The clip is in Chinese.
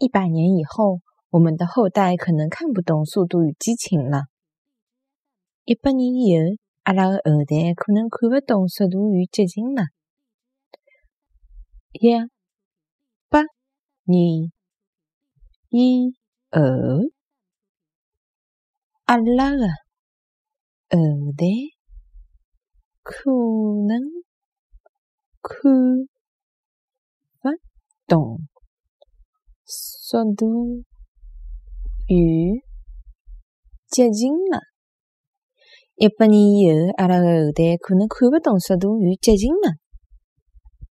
一百年以后，我们的后代可能看不懂《速度与激情》了。一百年以后，阿拉的后代可能看不懂《速度与激情》了。一百年以后，阿拉的后代可能看不懂。速度与激情了！一百年以后，阿拉的后代可能看不懂《速度与激情》了。